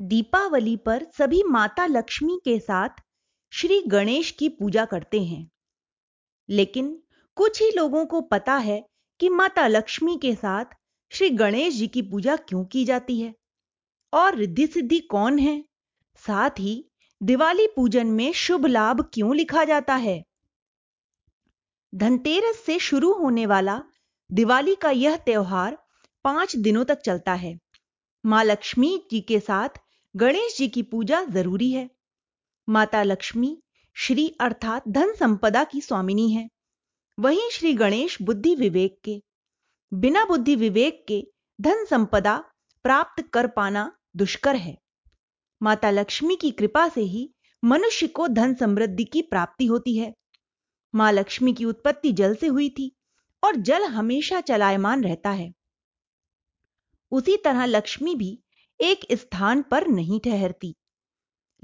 दीपावली पर सभी माता लक्ष्मी के साथ श्री गणेश की पूजा करते हैं। लेकिन कुछ ही लोगों को पता है कि माता लक्ष्मी के साथ श्री गणेश जी की पूजा क्यों की जाती है? और रिद्धि सिद्धि कौन है? साथ ही दिवाली पूजन में शुभ लाभ क्यों लिखा जाता है? धनतेरस से शुरू होने वाला दिवाली का यह त्यौहार पाँच दिनों तक चलता है। माँ लक्ष्मी जी के साथ गणेश जी की पूजा ज़रूरी है। माता लक्ष्मी, श्री अर्थात धन संपदा की स्वामिनी है। वहीं श्री गणेश बुद्धि विवेक के, बिना बुद्धि विवेक के धन संपदा प्राप्त कर पाना दुष्कर है। माता लक्ष्मी की कृपा से ही मनुष्य को धन समृद्धि की प्राप्ति होती है। माँ लक्ष्मी की उत्पत्ति जल से हुई थी और जल हमेशा चलायमान रहता है। उसी तरह लक्ष्मी भी एक स्थान पर नहीं ठहरती।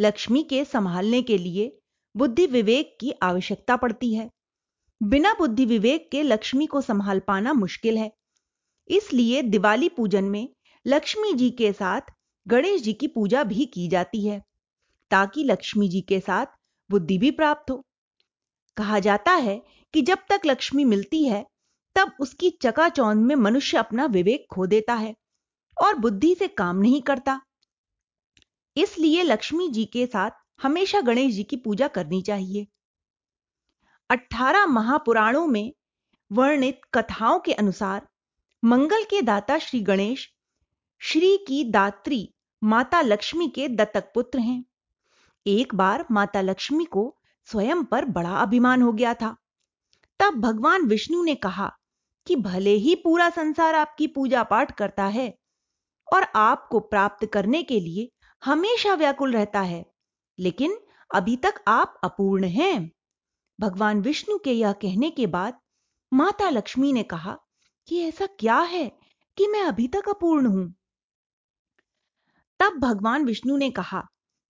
लक्ष्मी के संभालने के लिए बुद्धि विवेक की आवश्यकता पड़ती है। बिना बुद्धि विवेक के लक्ष्मी को संभाल पाना मुश्किल है। इसलिए दिवाली पूजन में लक्ष्मी जी के साथ गणेश जी की पूजा भी की जाती है, ताकि लक्ष्मी जी के साथ बुद्धि भी प्राप्त हो। कहा जाता है कि जब तक लक्ष्मी मिलती है, तब उसकी चकाचौंध में मनुष्य अपना विवेक खो देता है। और बुद्धि से काम नहीं करता। इसलिए लक्ष्मी जी के साथ हमेशा गणेश जी की पूजा करनी चाहिए। अठारह महापुराणों में वर्णित कथाओं के अनुसार मंगल के दाता श्री गणेश, श्री की दात्री माता लक्ष्मी के दत्तक पुत्र हैं। एक बार माता लक्ष्मी को स्वयं पर बड़ा अभिमान हो गया था। तब भगवान विष्णु ने कहा कि भले ही पूरा संसार आपकी पूजा पाठ करता है और आपको प्राप्त करने के लिए हमेशा व्याकुल रहता है। लेकिन अभी तक आप अपूर्ण हैं। भगवान विष्णु के यह कहने के बाद माता लक्ष्मी ने कहा कि ऐसा क्या है कि मैं अभी तक अपूर्ण हूँ? तब भगवान विष्णु ने कहा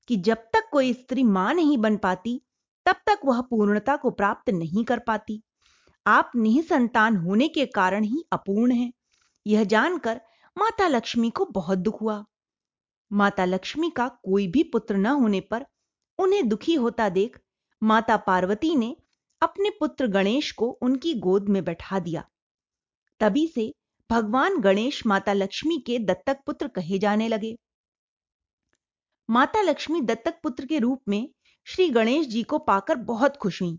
कि जब तक कोई स्त्री माँ नहीं बन पाती, तब तक वह पूर्णता को प्राप्त नहीं कर पाती। आप निसंतान होने के कारण ही अपूर्ण हैं। यह जानकर माता लक्ष्मी को बहुत दुख हुआ। माता लक्ष्मी का कोई भी पुत्र न होने पर उन्हें दुखी होता देख माता पार्वती ने अपने पुत्र गणेश को उनकी गोद में बैठा दिया। तभी से भगवान गणेश माता लक्ष्मी के दत्तक पुत्र कहे जाने लगे। माता लक्ष्मी दत्तक पुत्र के रूप में श्री गणेश जी को पाकर बहुत खुश हुई।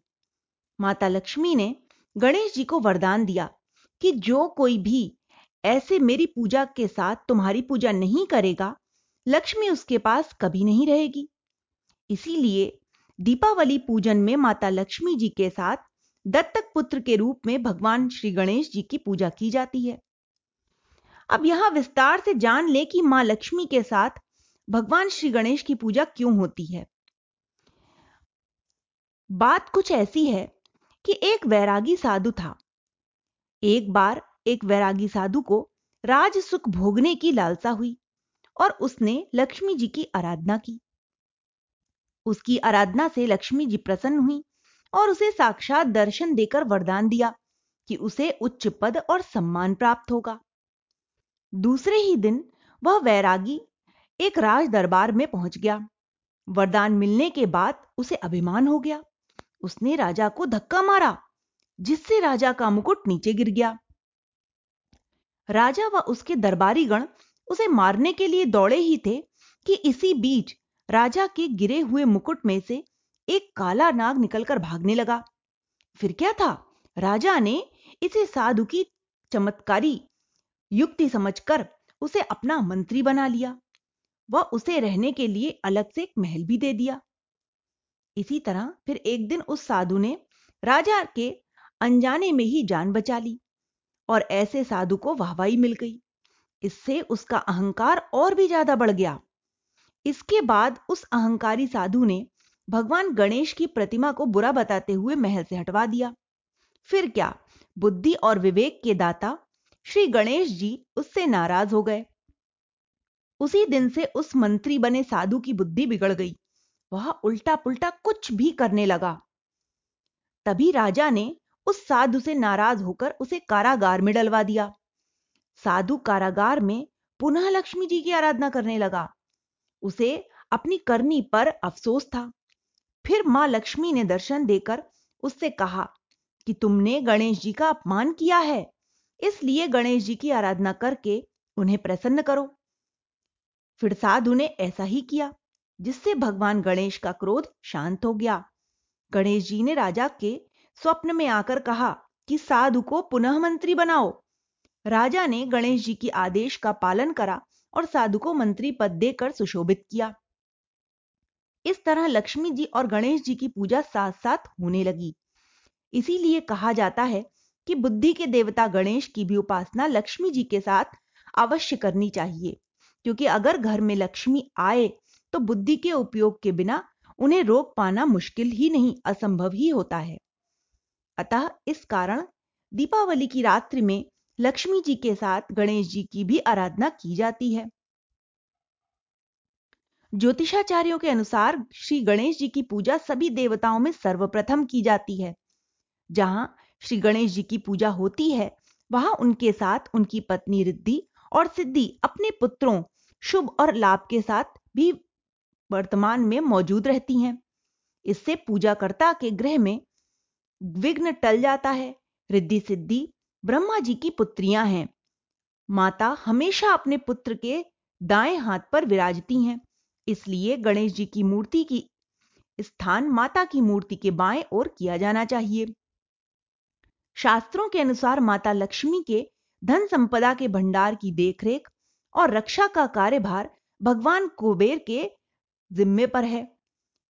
माता लक्ष्मी ने गणेश जी को वरदान दिया कि जो कोई भी ऐसे मेरी पूजा के साथ तुम्हारी पूजा नहीं करेगा, लक्ष्मी उसके पास कभी नहीं रहेगी। इसीलिए दीपावली पूजन में माता लक्ष्मी जी के साथ दत्तक पुत्र के रूप में भगवान श्री गणेश जी की पूजा की जाती है। अब यहाँ विस्तार से जान ले कि माँ लक्ष्मी के साथ भगवान श्री गणेश की पूजा क्यों होती है। बात कुछ ऐसी है कि एक वैरागी साधु था। एक बार एक वैरागी साधु को राज सुख भोगने की लालसा हुई और उसने लक्ष्मी जी की आराधना की। उसकी आराधना से लक्ष्मी जी प्रसन्न हुई और उसे साक्षात दर्शन देकर वरदान दिया कि उसे उच्च पद और सम्मान प्राप्त होगा। दूसरे ही दिन वह वैरागी एक राज दरबार में पहुँच गया। वरदान मिलने के बाद उसे अभिमान हो गया। उसने राजा को धक्का मारा, जिससे राजा का मुकुट नीचे गिर गया। राजा व उसके दरबारी गण उसे मारने के लिए दौड़े ही थे कि इसी बीच राजा के गिरे हुए मुकुट में से एक काला नाग निकलकर भागने लगा। फिर क्या था? राजा ने इसे साधु की चमत्कारी युक्ति समझकर उसे अपना मंत्री बना लिया वह उसे रहने के लिए अलग से एक महल भी दे दिया। इसी तरह फिर एक दिन उस साधु ने राजा के अनजाने में ही जान बचा ली। और ऐसे साधु को वाहवाही मिल गई। इससे उसका अहंकार और भी ज़्यादा बढ़ गया। इसके बाद उस अहंकारी साधु ने भगवान गणेश की प्रतिमा को बुरा बताते हुए महल से हटवा दिया। फिर क्या? बुद्धि और विवेक के दाता श्री गणेश जी उससे नाराज़ हो गए। उसी दिन से उस मंत्री बने साधु की बुद्धि बिगड़ गई। वह उल्टा पुल्टा कुछ भी करने लगा। तभी राजा ने उस साधु से नाराज़ होकर उसे कारागार में डलवा दिया। साधु कारागार में पुनः लक्ष्मी जी की आराधना करने लगा। उसे अपनी करनी पर अफसोस था। फिर माँ लक्ष्मी ने दर्शन देकर उससे कहा कि तुमने गणेश जी का अपमान किया है, इसलिए गणेश जी की आराधना करके उन्हें प्रसन्न करो। फिर साधु ने ऐसा ही किया, जिससे भगवान गणेश का क्रोध शांत हो गया। गणेश जी ने राजा के स्वप्न में आकर कहा कि साधु को पुनः मंत्री बनाओ। राजा ने गणेश जी की आदेश का पालन करा और साधु को मंत्री पद देकर सुशोभित किया। इस तरह लक्ष्मी जी और गणेश जी की पूजा साथ साथ होने लगी। इसीलिए कहा जाता है कि बुद्धि के देवता गणेश की भी उपासना लक्ष्मी जी के साथ अवश्य करनी चाहिए, क्योंकि अगर घर में लक्ष्मी आए तो बुद्धि के उपयोग के बिना उन्हें रोक पाना मुश्किल ही नहीं, असंभव ही होता है। अतः इस कारण दीपावली की रात्रि में लक्ष्मी जी के साथ गणेश जी की भी आराधना की जाती है। ज्योतिषाचार्यों के अनुसार श्री गणेश जी की पूजा सभी देवताओं में सर्वप्रथम की जाती है। जहाँ श्री गणेश जी की पूजा होती है, वहाँ उनके साथ उनकी पत्नी रिद्धि और सिद्धि अपने पुत्रों शुभ और लाभ के साथ भी वर्तमान में मौजूद रहती हैं। इससे पूजाकर्ता के ग्रह में विघ्न टल जाता है। रिद्धि सिद्धि, ब्रह्मा जी की पुत्रियाँ हैं। माता हमेशा अपने पुत्र के दाएँ हाथ पर विराजती हैं। इसलिए गणेश जी की मूर्ति की, स्थान माता की मूर्ति के बाएँ ओर किया जाना चाहिए। शास्त्रों के अनुसार माता लक्ष्मी के धन संपदा के भंडार की देखरेख और रक्षा का कार्यभार भगवान कुबेर के जिम्मे पर है।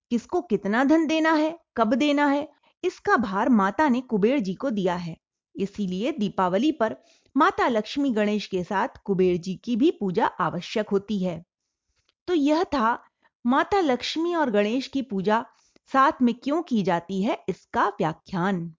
किसको कितना धन देना है, कब देना है इसका भार माता ने कुबेर जी को दिया है। इसीलिए दीपावली पर माता लक्ष्मी गणेश के साथ कुबेर जी की भी पूजा आवश्यक होती है। तो यह था माता लक्ष्मी और गणेश की पूजा साथ में क्यों की जाती है इसका व्याख्यान।